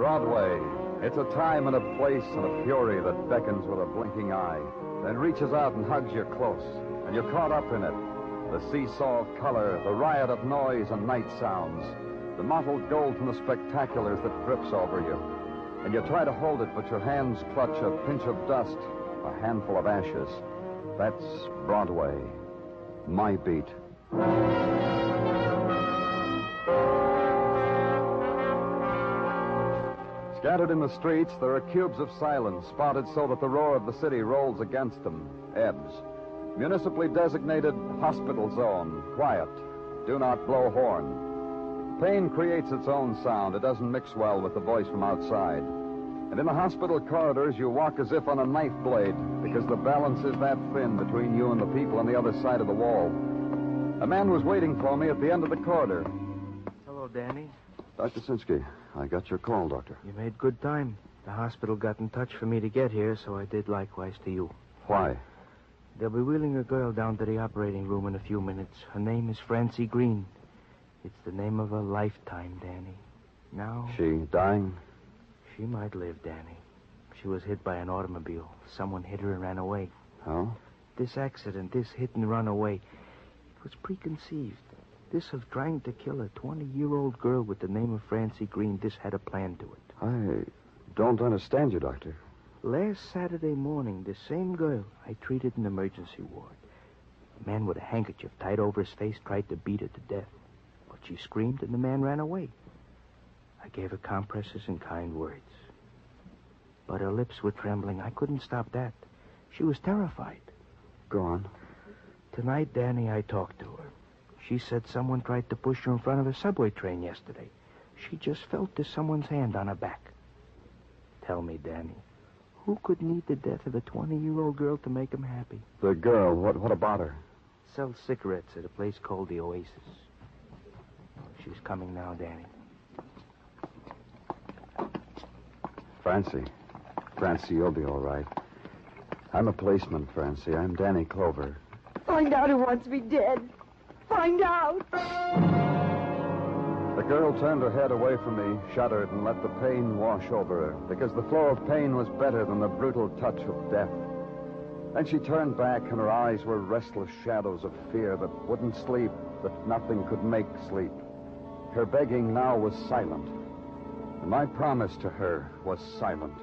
Broadway. It's a time and a place and a fury that beckons with a blinking eye, then reaches out and hugs you close, and you're caught up in it. The seesaw of color, the riot of noise and night sounds, the mottled gold from the spectaculars that drips over you. And you try to hold it, but your hands clutch a pinch of dust, a handful of ashes. That's Broadway. My beat. Scattered in the streets, there are cubes of silence, spotted so that the roar of the city rolls against them, ebbs. Municipally designated hospital zone, quiet. Do not blow horn. Pain creates its own sound. It doesn't mix well with the voice from outside. And in the hospital corridors, you walk as if on a knife blade, because the balance is that thin between you and the people on the other side of the wall. A man was waiting for me at the end of the corridor. Hello, Danny. Dr. Sinsky, I got your call, Doctor. You made good time. The hospital got in touch for me to get here, so I did likewise to you. Why? They'll be wheeling a girl down to the operating room in a few minutes. Her name is Francie Green. It's the name of a lifetime, Danny. Now, She dying? she might live, Danny. She was hit by an automobile. Someone hit her and ran away. Oh? This accident, this hit and run away, it was preconceived. This of trying to kill a 20 year old girl with the name of Francie Green, this had a plan to it. I don't understand you, Doctor. Last Saturday morning, the same girl I treated in the emergency ward. A man with a handkerchief tied over his face tried to beat her to death. But she screamed and the man ran away. I gave her compresses and kind words. But her lips were trembling. I couldn't stop that. She was terrified. Go on. Tonight, Danny, I talked to her. She said someone tried to push her in front of a subway train yesterday. She just felt there's someone's hand on her back. Tell me, Danny, who could need the death of a 20 year old girl to make him happy? The girl, what, what about her? Sells cigarettes at a place called the Oasis. She's coming now, Danny. Francie. Francie, you'll be all right. I'm a policeman, Francie. I'm Danny Clover. Find out who wants me dead. Find out. The girl turned her head away from me, shuddered, and let the pain wash over her, because the flow of pain was better than the brutal touch of death. Then she turned back, and her eyes were restless shadows of fear that wouldn't sleep, that nothing could make sleep. Her begging now was silent, and my promise to her was silent.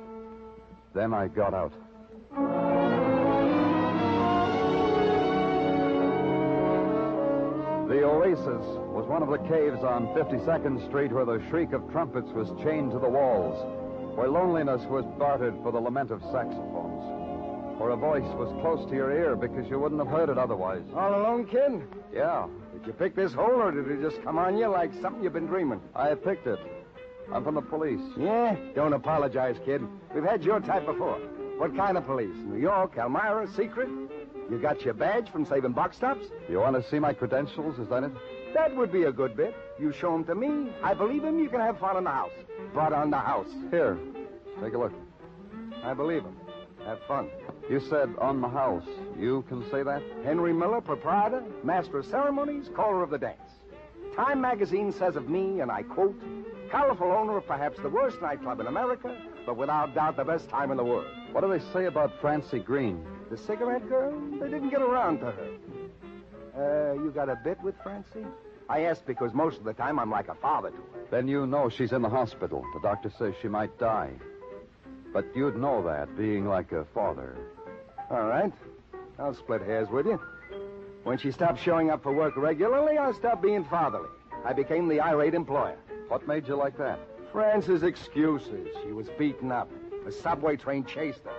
Then I got out. The Oasis was one of the caves on 52nd Street where the shriek of trumpets was chained to the walls, where loneliness was bartered for the lament of saxophones, where a voice was close to your ear because you wouldn't have heard it otherwise. All alone, kid? Yeah, Did you pick this hole, or did it just come on you like something you've been dreaming? I picked it. I'm from the police. Yeah? Don't apologize, kid. We've had your type before. What kind of police? New York, Elmira, secret? You got your badge from saving box tops? You want to see my credentials? Is that it? That would be a good bit. You show 'em to me. I believe 'em. You can have fun in the house. But on the house. Here, take a look. I believe 'em. Have fun. You said on the house. You can say that? Henry Miller, proprietor, master of ceremonies, caller of the dance. Time magazine says of me, and I quote, colorful owner of perhaps the worst nightclub in America, but without doubt the best time in the world. What do they say about Francie Green? The cigarette girl? They didn't get around to her. Uh, you got a bit with Francie? I asked because most of the time I'm like a father to her. Then you know she's in the hospital. The doctor says she might die. But you'd know that, being like a father. All right. I'll split hairs with you. When she stopped showing up for work regularly, I stopped being fatherly. I became the irate employer. What made you like that? Frances' excuses. She was beaten up. A subway train chased her.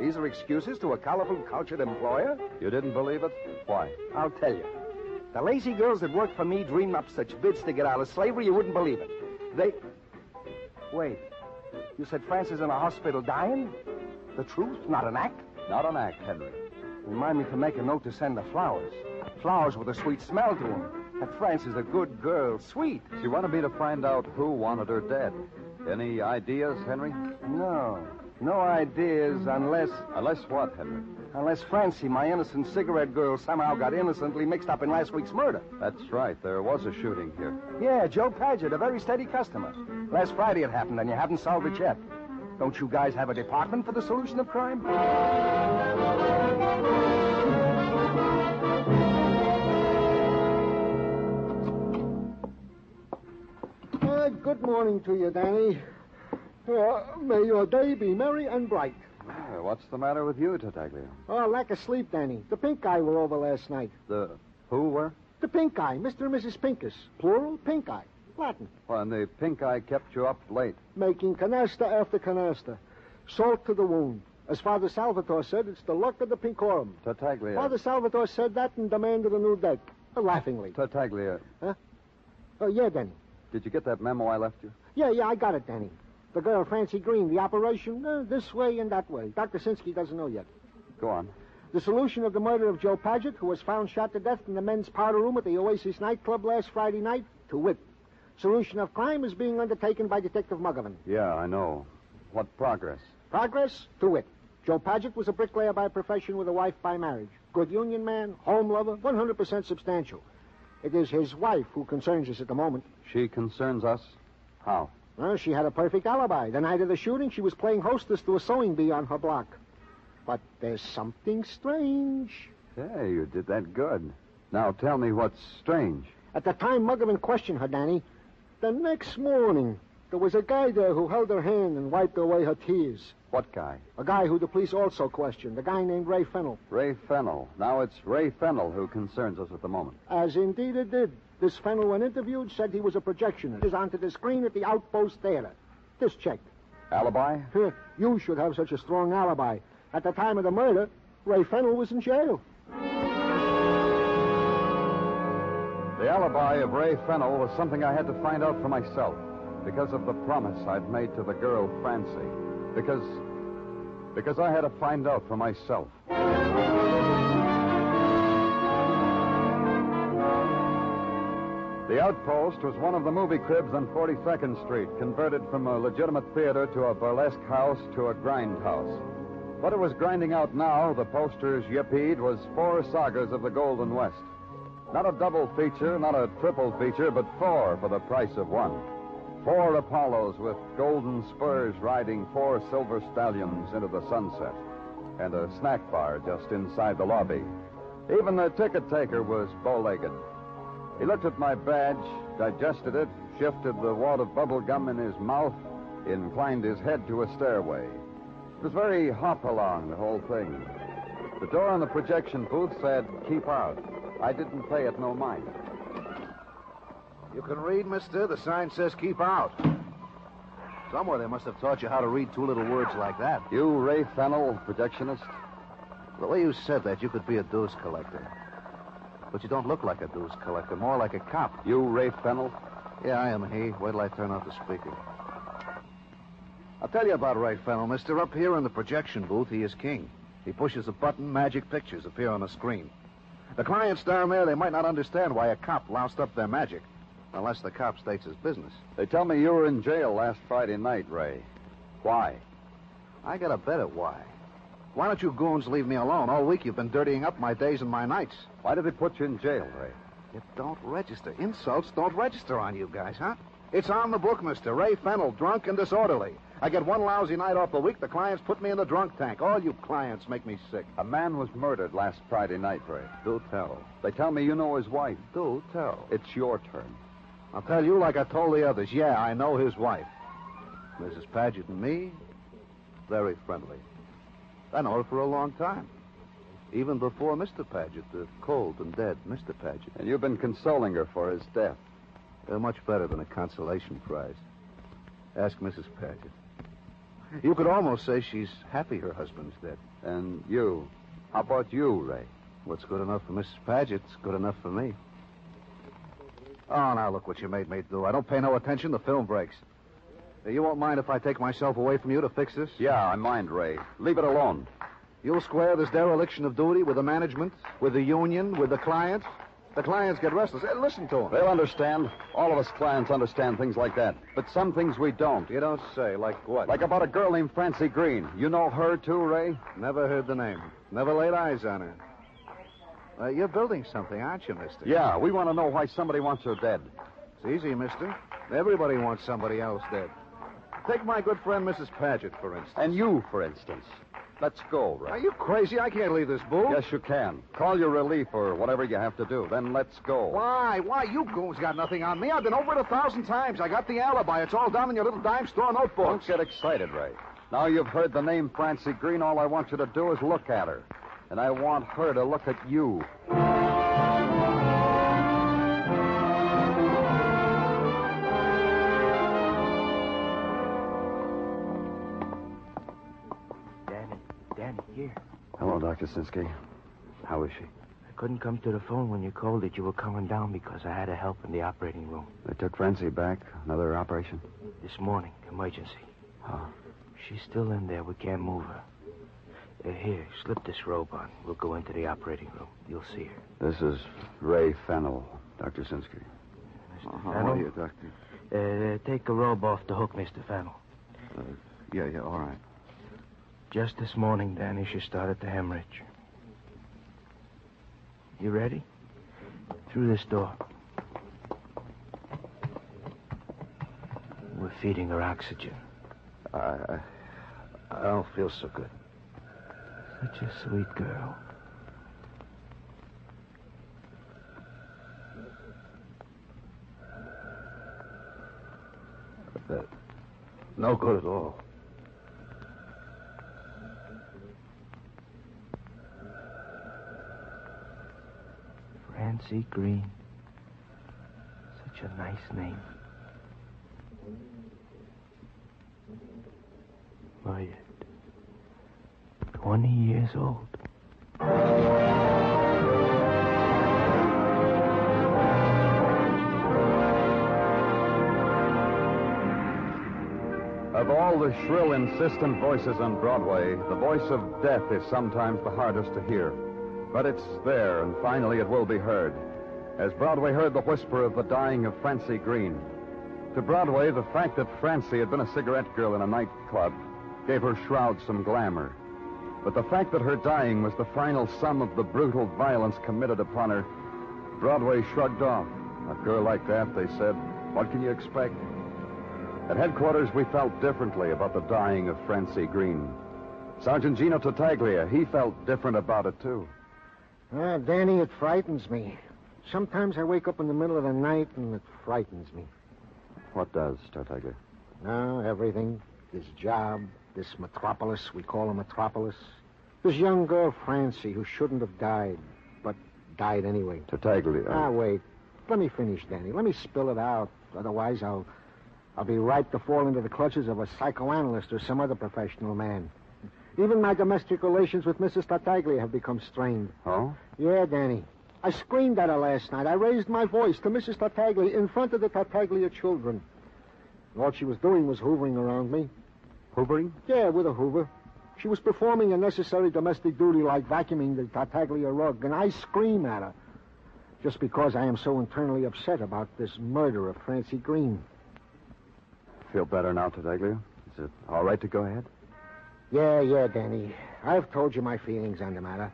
These are excuses to a colorful, cultured employer? You didn't believe it? Why? I'll tell you. The lazy girls that work for me dream up such bids to get out of slavery you wouldn't believe it. They. Wait. You said Frances in a hospital dying? The truth, not an act? Not an act, Henry. Remind me to make a note to send the flowers. Flowers with a sweet smell to them. That Frances a good girl, sweet. She wanted me to find out who wanted her dead. Any ideas, Henry? No. No ideas unless. Unless what, Henry? Unless Francie, my innocent cigarette girl, somehow got innocently mixed up in last week's murder. That's right. There was a shooting here. Yeah, Joe Paget, a very steady customer. Last Friday it happened, and you haven't solved it yet. Don't you guys have a department for the solution of crime? Uh, good morning to you, Danny. Uh, may your day be merry and bright. Uh, what's the matter with you, Tartaglia? Oh, lack of sleep, Danny. The pink eye were over last night. The who were? The pink eye, Mr. and Mrs. Pincus. Plural, pink eye. Latin. Well, and the pink eye kept you up late. Making canasta after canasta. Salt to the wound. As Father Salvatore said, it's the luck of the pinkorum. Tartaglia. Father Salvatore said that and demanded a new deck. Uh, laughingly. Tartaglia. Huh? Oh, yeah, Danny. Did you get that memo I left you? Yeah, yeah, I got it, Danny. The girl, Francie Green, the operation, uh, this way and that way. Dr. Sinsky doesn't know yet. Go on. The solution of the murder of Joe Paget, who was found shot to death in the men's powder room at the Oasis nightclub last Friday night, to wit. Solution of crime is being undertaken by Detective Muggavan. Yeah, I know. What progress? Progress, to wit. Joe Paget was a bricklayer by profession with a wife by marriage. Good union man, home lover, 100% substantial. It is his wife who concerns us at the moment. She concerns us? How? Well, she had a perfect alibi. The night of the shooting, she was playing hostess to a sewing bee on her block. But there's something strange. Hey, you did that good. Now tell me what's strange. At the time Muggerman questioned her, Danny, the next morning, there was a guy there who held her hand and wiped away her tears. What guy? A guy who the police also questioned, a guy named Ray Fennel. Ray Fennel. Now it's Ray Fennel who concerns us at the moment. As indeed it did. This Fennel, when interviewed, said he was a projectionist. Is onto the screen at the Outpost Theater. This checked. Alibi? You should have such a strong alibi. At the time of the murder, Ray Fennel was in jail. The alibi of Ray Fennel was something I had to find out for myself because of the promise I'd made to the girl, Francie. Because. because I had to find out for myself. The Outpost was one of the movie cribs on 42nd Street, converted from a legitimate theater to a burlesque house to a grind house. What it was grinding out now, the posters yippied, was four sagas of the Golden West. Not a double feature, not a triple feature, but four for the price of one. Four Apollos with golden spurs riding four silver stallions into the sunset, and a snack bar just inside the lobby. Even the ticket taker was bow legged. He looked at my badge, digested it, shifted the wad of bubble gum in his mouth, inclined his head to a stairway. It was very hop along, the whole thing. The door on the projection booth said, keep out. I didn't pay it no mind. You can read, mister. The sign says keep out. Somewhere they must have taught you how to read two little words like that. You, Ray Fennel, projectionist? The way you said that, you could be a dues collector. But you don't look like a dues collector, more like a cop. You, Ray Fennel? Yeah, I am he. Wait till I turn off the speaker. I'll tell you about Ray Fennel, mister. Up here in the projection booth, he is king. He pushes a button, magic pictures appear on the screen. The clients down there, they might not understand why a cop loused up their magic, unless the cop states his business. They tell me you were in jail last Friday night, Ray. Why? I got a bet at why. Why don't you goons leave me alone? All week you've been dirtying up my days and my nights. Why did they put you in jail, Ray? It don't register. Insults don't register on you guys, huh? It's on the book, mister. Ray Fennel, drunk and disorderly. I get one lousy night off a week, the clients put me in the drunk tank. All you clients make me sick. A man was murdered last Friday night, Ray. Do tell. They tell me you know his wife. Do tell. It's your turn. I'll tell you like I told the others. Yeah, I know his wife. Mrs. Paget and me, very friendly. I know her for a long time. Even before Mr. Paget, the cold and dead Mr. Paget. And you've been consoling her for his death. They're much better than a consolation prize. Ask Mrs. Paget. You could almost say she's happy her husband's dead. And you? How about you, Ray? What's good enough for Mrs. Paget's good enough for me. Oh, now look what you made me do. I don't pay no attention. The film breaks. You won't mind if I take myself away from you to fix this? Yeah, I mind, Ray. Leave it alone. You'll square this dereliction of duty with the management, with the union, with the clients. The clients get restless. Hey, listen to them. They'll understand. All of us clients understand things like that. But some things we don't. You don't say. Like what? Like about a girl named Francie Green. You know her, too, Ray? Never heard the name. Never laid eyes on her. Uh, you're building something, aren't you, mister? Yeah, we want to know why somebody wants her dead. It's easy, mister. Everybody wants somebody else dead. Take my good friend Mrs. Paget, for instance. And you, for instance. Let's go, Ray. Are you crazy? I can't leave this booth. Yes, you can. Call your relief or whatever you have to do. Then let's go. Why? Why? You goons got nothing on me. I've been over it a thousand times. I got the alibi. It's all down in your little dime store notebook. Don't get excited, Ray. Now you've heard the name Francie Green. All I want you to do is look at her. And I want her to look at you. Dr. Sinsky. How is she? I couldn't come to the phone when you called that you were coming down because I had to help in the operating room. They took Francie back. Another operation? This morning, emergency. Oh. She's still in there. We can't move her. Uh, here, slip this robe on. We'll go into the operating room. You'll see her. This is Ray Fennel, Dr. Sinsky. Mr. How Fennel? are you, Doctor? Uh, take the robe off the hook, Mr. Fennel. Uh, yeah, yeah, all right. Just this morning, Danny, she started to hemorrhage. You ready? Through this door. We're feeding her oxygen. I, I, don't feel so good. Such a sweet girl. Uh, no good at all. Francie Green. Such a nice name. Married. Twenty years old. Of all the shrill, insistent voices on Broadway, the voice of death is sometimes the hardest to hear. But it's there, and finally it will be heard. As Broadway heard the whisper of the dying of Francie Green. To Broadway, the fact that Francie had been a cigarette girl in a nightclub gave her shroud some glamour. But the fact that her dying was the final sum of the brutal violence committed upon her, Broadway shrugged off. A girl like that, they said, what can you expect? At headquarters, we felt differently about the dying of Francie Green. Sergeant Gino Tartaglia, he felt different about it, too. Ah, Danny, it frightens me. Sometimes I wake up in the middle of the night and it frightens me. What does, Tartaglia? Ah, everything. This job, this metropolis, we call a metropolis. This young girl, Francie, who shouldn't have died, but died anyway. Tartaglia. Ah, wait. Let me finish, Danny. Let me spill it out. Otherwise, I'll I'll be ripe to fall into the clutches of a psychoanalyst or some other professional man. Even my domestic relations with Mrs. Tartaglia have become strained. Oh? Yeah, Danny. I screamed at her last night. I raised my voice to Mrs. Tartaglia in front of the Tartaglia children. All she was doing was hoovering around me. Hoovering? Yeah, with a hoover. She was performing a necessary domestic duty like vacuuming the Tartaglia rug, and I scream at her. Just because I am so internally upset about this murder of Francie Green. Feel better now, Tartaglia? Is it all right to go ahead? Yeah, yeah, Danny. I've told you my feelings on the matter.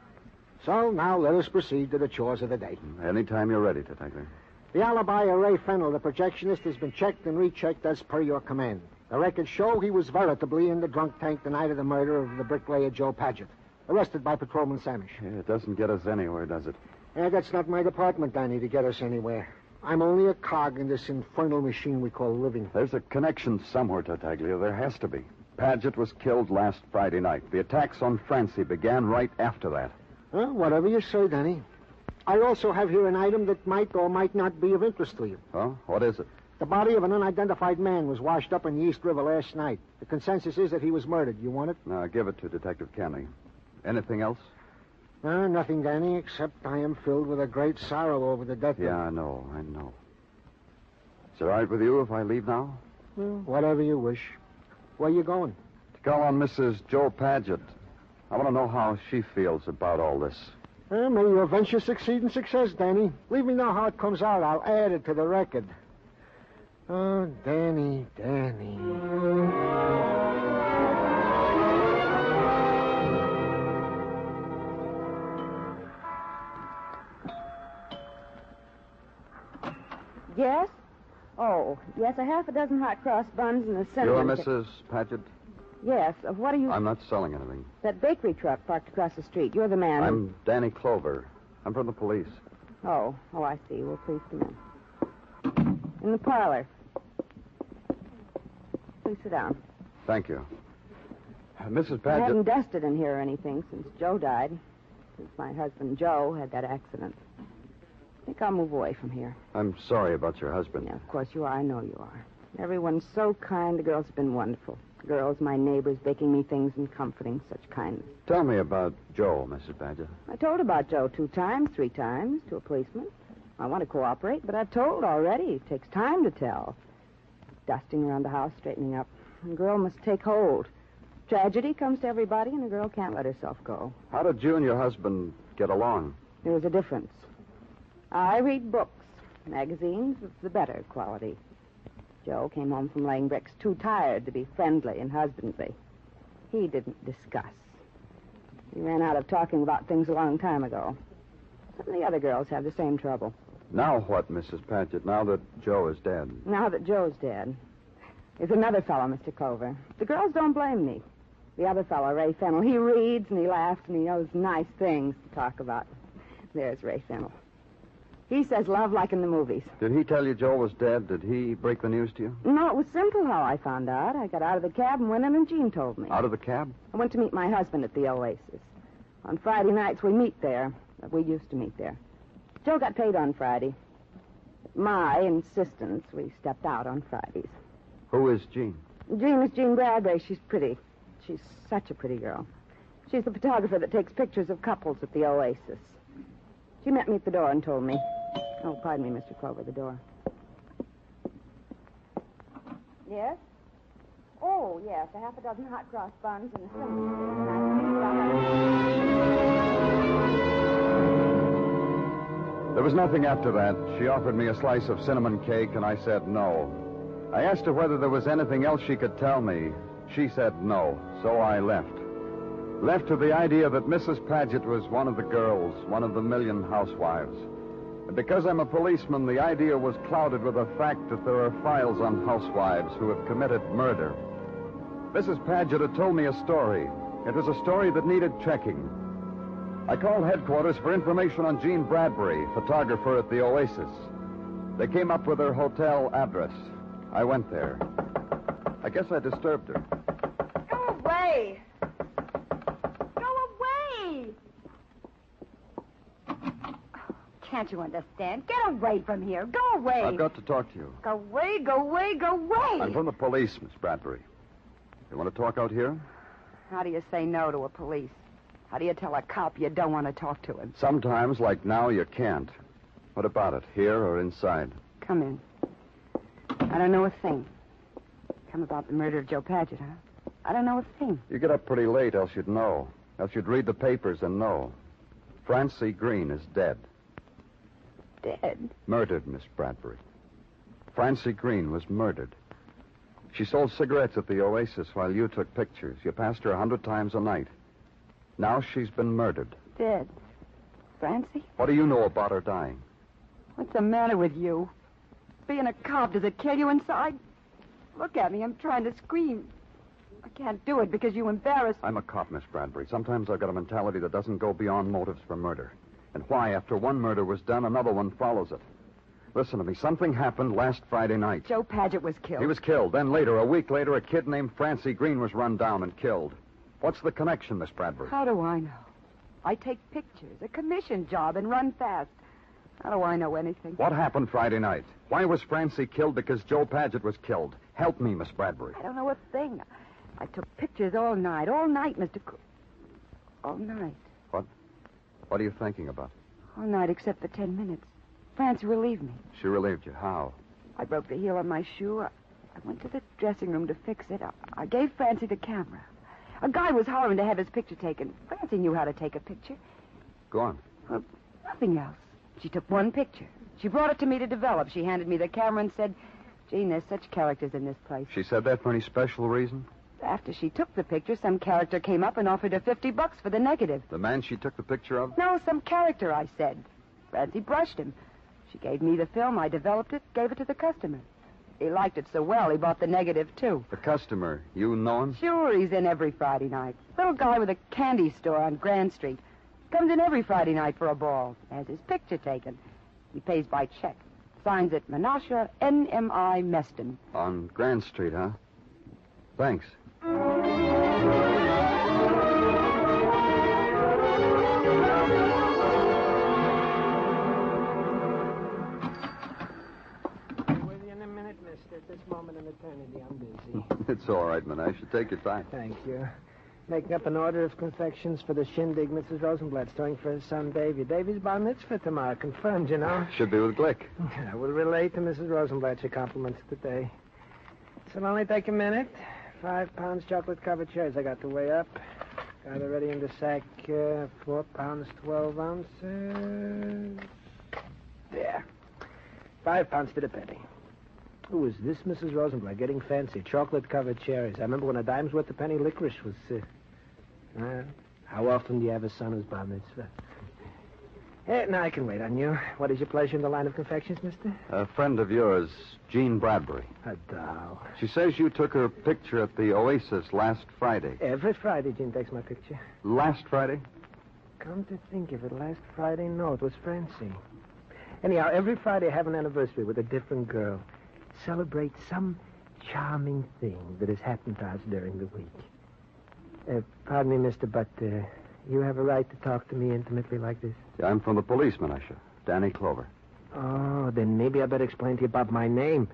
So now let us proceed to the chores of the day. Anytime you're ready, Tartaglia. The alibi of Ray Fennel, the projectionist, has been checked and rechecked as per your command. The records show he was veritably in the drunk tank the night of the murder of the bricklayer Joe Paget, arrested by Patrolman Samish. Yeah, it doesn't get us anywhere, does it? Yeah, that's not my department, Danny, to get us anywhere. I'm only a cog in this infernal machine we call living. There's a connection somewhere, Tartaglia. There has to be. Paget was killed last Friday night. The attacks on Francie began right after that. Well, whatever you say, Danny. I also have here an item that might or might not be of interest to you. Huh? What is it? The body of an unidentified man was washed up in the East River last night. The consensus is that he was murdered. You want it? Now, give it to Detective Kenny. Anything else? Uh, nothing, Danny, except I am filled with a great sorrow over the death Yeah, I know, I know. Is it all right with you if I leave now? Well, whatever you wish. Where you going? To call on Mrs. Joe Paget. I want to know how she feels about all this. Well, may your venture succeed in success, Danny. Leave me know how it comes out. I'll add it to the record. Oh, Danny, Danny. Yes? Oh, yes, a half a dozen hot cross buns and a cinnamon. You're ca- Mrs. Paget? Yes. Uh, what are you? I'm not selling anything. That bakery truck parked across the street. You're the man. who- I'm Danny Clover. I'm from the police. Oh, oh, I see. Well, please come in. In the parlor. Please sit down. Thank you. Uh, Mrs. I haven't dusted in here or anything since Joe died. Since my husband Joe had that accident. I think I'll move away from here. I'm sorry about your husband. Yeah, of course you are. I know you are. Everyone's so kind. The girls have been wonderful. The Girls, my neighbors, baking me things and comforting. Such kindness. Tell me about Joe, Mrs. Paget. I told about Joe two times, three times to a policeman. I want to cooperate, but I've told already. It takes time to tell. Dusting around the house, straightening up. A girl must take hold. Tragedy comes to everybody, and a girl can't let herself go. How did you and your husband get along? There was a difference. I read books, magazines of the better quality. Joe came home from laying bricks too tired to be friendly and husbandly. He didn't discuss. He ran out of talking about things a long time ago. Some of the other girls have the same trouble. Now what, Mrs. Paget, now that Joe is dead? Now that Joe's dead, there's another fellow, Mr. Clover. The girls don't blame me. The other fellow, Ray Fennel, he reads and he laughs and he knows nice things to talk about. There's Ray Fennel. He says love like in the movies. Did he tell you Joe was dead? Did he break the news to you? No, it was simple how I found out. I got out of the cab and went in, and Jean told me. Out of the cab? I went to meet my husband at the Oasis. On Friday nights, we meet there. We used to meet there. Joe got paid on Friday. At my insistence, we stepped out on Fridays. Who is Jean? Jean is Jean Bradbury. She's pretty. She's such a pretty girl. She's the photographer that takes pictures of couples at the Oasis. She met me at the door and told me. Oh, pardon me, Mr. Clover, the door. Yes? Oh, yes, a half a dozen hot cross buns and a There was nothing after that. She offered me a slice of cinnamon cake, and I said no. I asked her whether there was anything else she could tell me. She said no, so I left. Left to the idea that Mrs. Paget was one of the girls, one of the million housewives. And because I'm a policeman, the idea was clouded with the fact that there are files on housewives who have committed murder. Mrs. Paget had told me a story. It was a story that needed checking. I called headquarters for information on Jean Bradbury, photographer at the Oasis. They came up with her hotel address. I went there. I guess I disturbed her. Go away! Go away! Can't you understand? Get away from here. Go away. I've got to talk to you. Go away, go away, go away. I'm from the police, Miss Bradbury. You want to talk out here? How do you say no to a police? How do you tell a cop you don't want to talk to him? Sometimes, like now, you can't. What about it, here or inside? Come in. I don't know a thing. Come about the murder of Joe Paget, huh? I don't know a thing. You get up pretty late, else you'd know. Else you'd read the papers and know. Francie Green is dead. Dead? Murdered, Miss Bradbury. Francie Green was murdered. She sold cigarettes at the Oasis while you took pictures. You passed her a hundred times a night. Now she's been murdered. Dead. Francie? What do you know about her dying? What's the matter with you? Being a cop, does it kill you inside? Look at me. I'm trying to scream. I can't do it because you embarrass me. I'm a cop, Miss Bradbury. Sometimes I've got a mentality that doesn't go beyond motives for murder. And why, after one murder was done, another one follows it. Listen to me. Something happened last Friday night. Joe Paget was killed. He was killed. Then later, a week later, a kid named Francie Green was run down and killed. What's the connection, Miss Bradbury? How do I know? I take pictures, a commission job, and run fast. How do I know anything? What happened Friday night? Why was Francie killed because Joe Paget was killed? Help me, Miss Bradbury. I don't know a thing. I took pictures all night, all night, Mr. Co- all night. What? Are you thinking about? All night except for ten minutes. Francie relieved me. She relieved you. How? I broke the heel on my shoe. I, I went to the dressing room to fix it. I, I gave Francie the camera. A guy was hollering to have his picture taken. Francie knew how to take a picture. Go on. Well, nothing else. She took one picture. She brought it to me to develop. She handed me the camera and said, Jean, there's such characters in this place. She said that for any special reason? After she took the picture, some character came up and offered her 50 bucks for the negative. The man she took the picture of? No, some character, I said. Francie brushed him. She gave me the film. I developed it, gave it to the customer. He liked it so well, he bought the negative, too. The customer. You know him? Sure, he's in every Friday night. Little guy with a candy store on Grand Street. Comes in every Friday night for a ball. Has his picture taken. He pays by check. Signs it Menashe N.M.I. Meston. On Grand Street, huh? Thanks. With you in a minute, mister. At this moment in eternity, I'm busy. it's all right, Menashe. Take your time. Thank you. Making up an order of confections for the shindig Mrs. Rosenblatt's throwing for his son, Davy. Davy's bar mitzvah tomorrow. Confirmed, you know. Should be with Glick. I will relate to Mrs. Rosenblatt your compliments today. This'll only take a minute. Five pounds chocolate covered cherries I got to weigh up. Got it ready in the sack. Uh, four pounds, twelve ounces. There. Five pounds to the penny. Who is this Mrs. Rosenblatt getting fancy? Chocolate covered cherries. I remember when a dime's worth a penny licorice was. Uh, uh, how often do you have a son who's bar mitzvah? Eh, now I can wait on you. What is your pleasure in the line of confections, mister? A friend of yours, Jean Bradbury. A doll. She says you took her picture at the Oasis last Friday. Every Friday, Jean takes my picture. Last Friday? Come to think of it, last Friday, no, it was Francie. Anyhow, every Friday I have an anniversary with a different girl. Celebrate some charming thing that has happened to us during the week. Uh, pardon me, mister, but uh, you have a right to talk to me intimately like this? I'm from the police, Menashe. Danny Clover. Oh, then maybe I better explain to you about my name.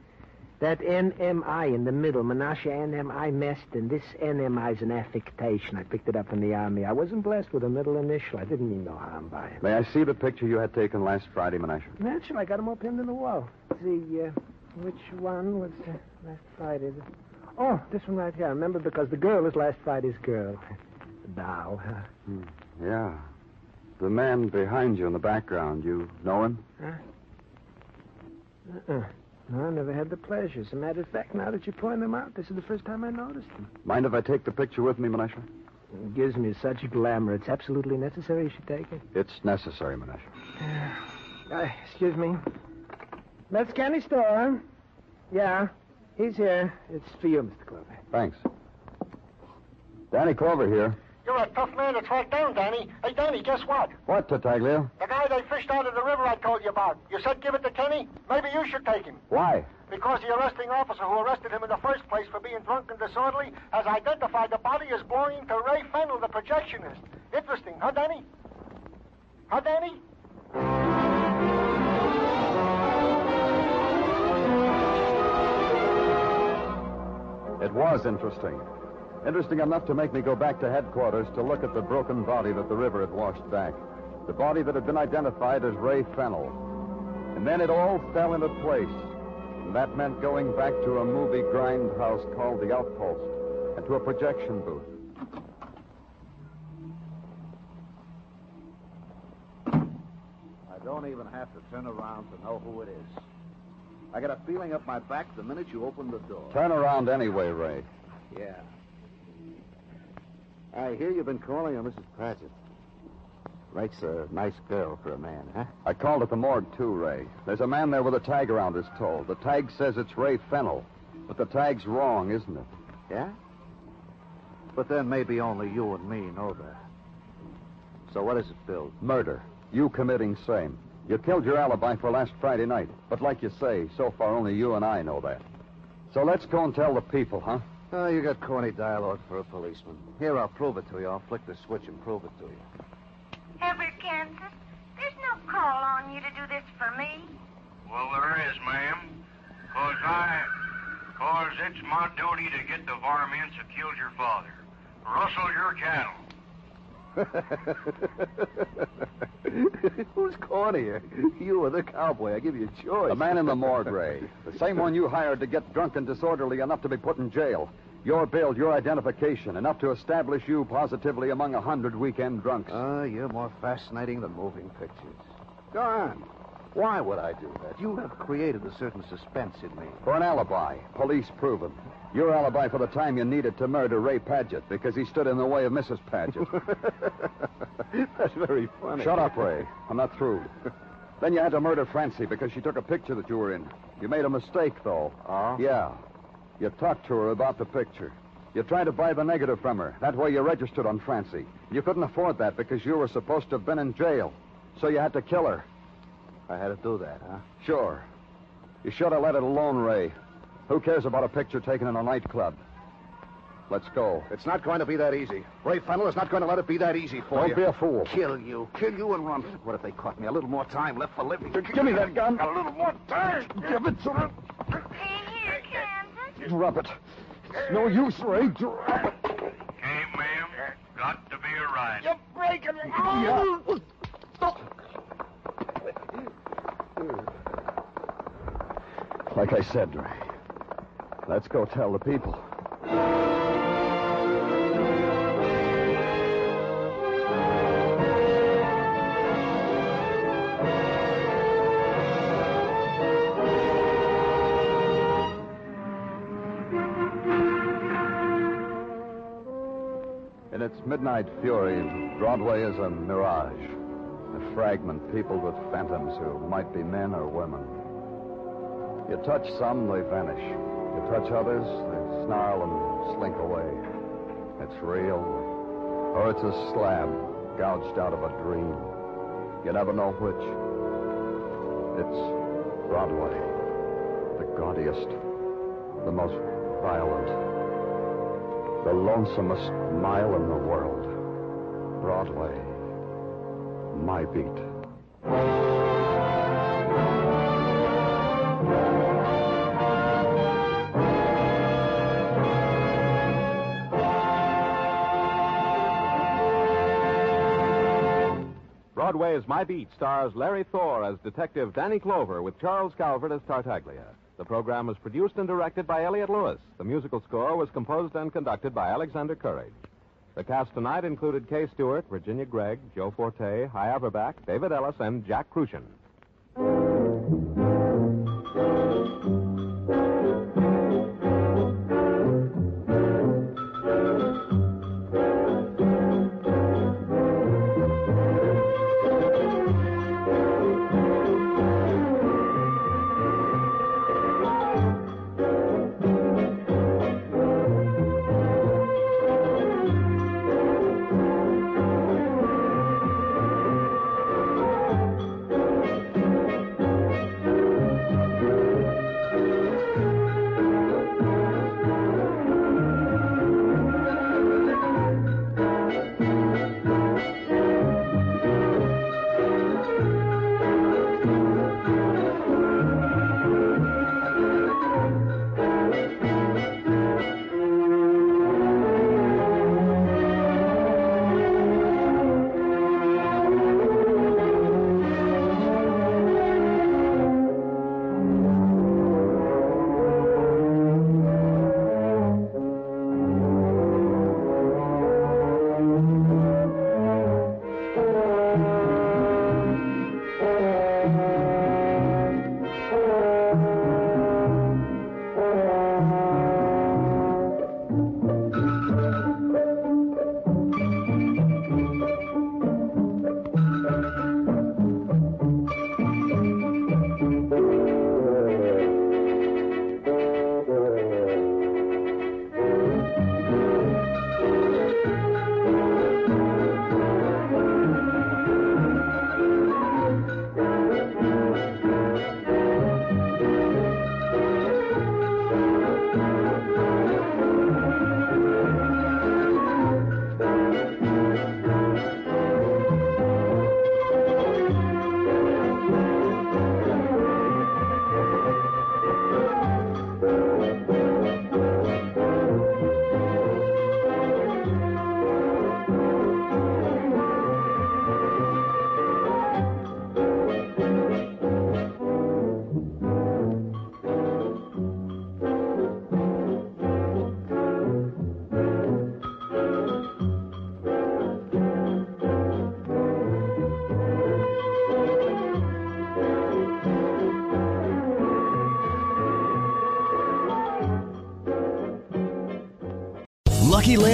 That NMI in the middle, Menashe NMI Meston. This NMI is an affectation. I picked it up in the army. I wasn't blessed with a middle initial. I didn't mean no harm by it. May I see the picture you had taken last Friday, Menashe? Naturally, I got them all pinned in the wall. See, uh, which one was uh, last Friday? Oh, this one right here. I remember because the girl is last Friday's girl. Doll, huh? Hmm. Yeah. The man behind you in the background, you know him? Huh? Uh-uh. No, I never had the pleasure. As a matter of fact, now that you point them out, this is the first time I noticed them. Mind if I take the picture with me, Menashe? It gives me such glamour. It's absolutely necessary you should take it. It's necessary, Menashe. Uh, excuse me. That's candy store. Yeah, he's here. It's for you, Mr. Clover. Thanks. Danny Clover here. You're a tough man to track down, Danny. Hey, Danny, guess what? What, Tartaglia? The guy they fished out of the river I told you about. You said give it to Kenny? Maybe you should take him. Why? Because the arresting officer who arrested him in the first place for being drunk and disorderly has identified the body as belonging to Ray Fennel, the projectionist. Interesting, huh, Danny? Huh, Danny? It was interesting. Interesting enough to make me go back to headquarters to look at the broken body that the river had washed back. The body that had been identified as Ray Fennel. And then it all fell into place. And that meant going back to a movie grindhouse called The Outpost and to a projection booth. I don't even have to turn around to know who it is. I got a feeling up my back the minute you opened the door. Turn around anyway, Ray. Yeah. I hear you've been calling on Mrs. Paget. Makes a nice girl for a man, huh? I called at the morgue, too, Ray. There's a man there with a tag around his toe. The tag says it's Ray Fennel. But the tag's wrong, isn't it? Yeah? But then maybe only you and me know that. So what is it, Bill? Murder. You committing same. You killed your alibi for last Friday night. But like you say, so far only you and I know that. So let's go and tell the people, huh? Oh, you got corny dialogue for a policeman. Here, I'll prove it to you. I'll flick the switch and prove it to you. Ever, Kansas, there's no call on you to do this for me. Well, there is, ma'am. Cause I... Cause it's my duty to get the varmints that killed your father. Rustle your cattle. Who's cornier? You or the cowboy? I give you a choice. The man in the morgue, Ray. The same one you hired to get drunk and disorderly enough to be put in jail. Your build, your identification, enough to establish you positively among a hundred weekend drunks. Ah, you're more fascinating than moving pictures. Go on. Why would I do that? You have created a certain suspense in me. For an alibi, police proven. Your alibi for the time you needed to murder Ray Paget because he stood in the way of Mrs. Paget. That's very funny. Shut up, Ray. I'm not through. then you had to murder Francie because she took a picture that you were in. You made a mistake, though. Oh? Yeah. You talked to her about the picture. You tried to buy the negative from her. That way you registered on Francie. You couldn't afford that because you were supposed to have been in jail. So you had to kill her. I had to do that, huh? Sure. You should have let it alone, Ray. Who cares about a picture taken in a nightclub? Let's go. It's not going to be that easy. Ray Fennel is not going to let it be that easy for you. Don't be a fool. Kill you. Kill you and run. What if they caught me? A little more time left for living. Give me that gun. A little more time. Give it to me. Here, Kansas. Drop it. It's no use, Ray. Drop it. Okay, ma'am. Got to be a right. You're breaking it. Yeah. Like I said, Ray. Let's go tell the people. In its midnight fury, Broadway is a mirage, a fragment peopled with phantoms who might be men or women. You touch some, they vanish. You touch others, they snarl and slink away. It's real, or it's a slab gouged out of a dream. You never know which. It's Broadway, the gaudiest, the most violent, the lonesomest mile in the world. Broadway, my beat. Broadway's My Beat stars Larry Thor as Detective Danny Clover with Charles Calvert as Tartaglia. The program was produced and directed by Elliott Lewis. The musical score was composed and conducted by Alexander Courage. The cast tonight included Kay Stewart, Virginia Gregg, Joe Forte, Hy Averback, David Ellis, and Jack Kruschen.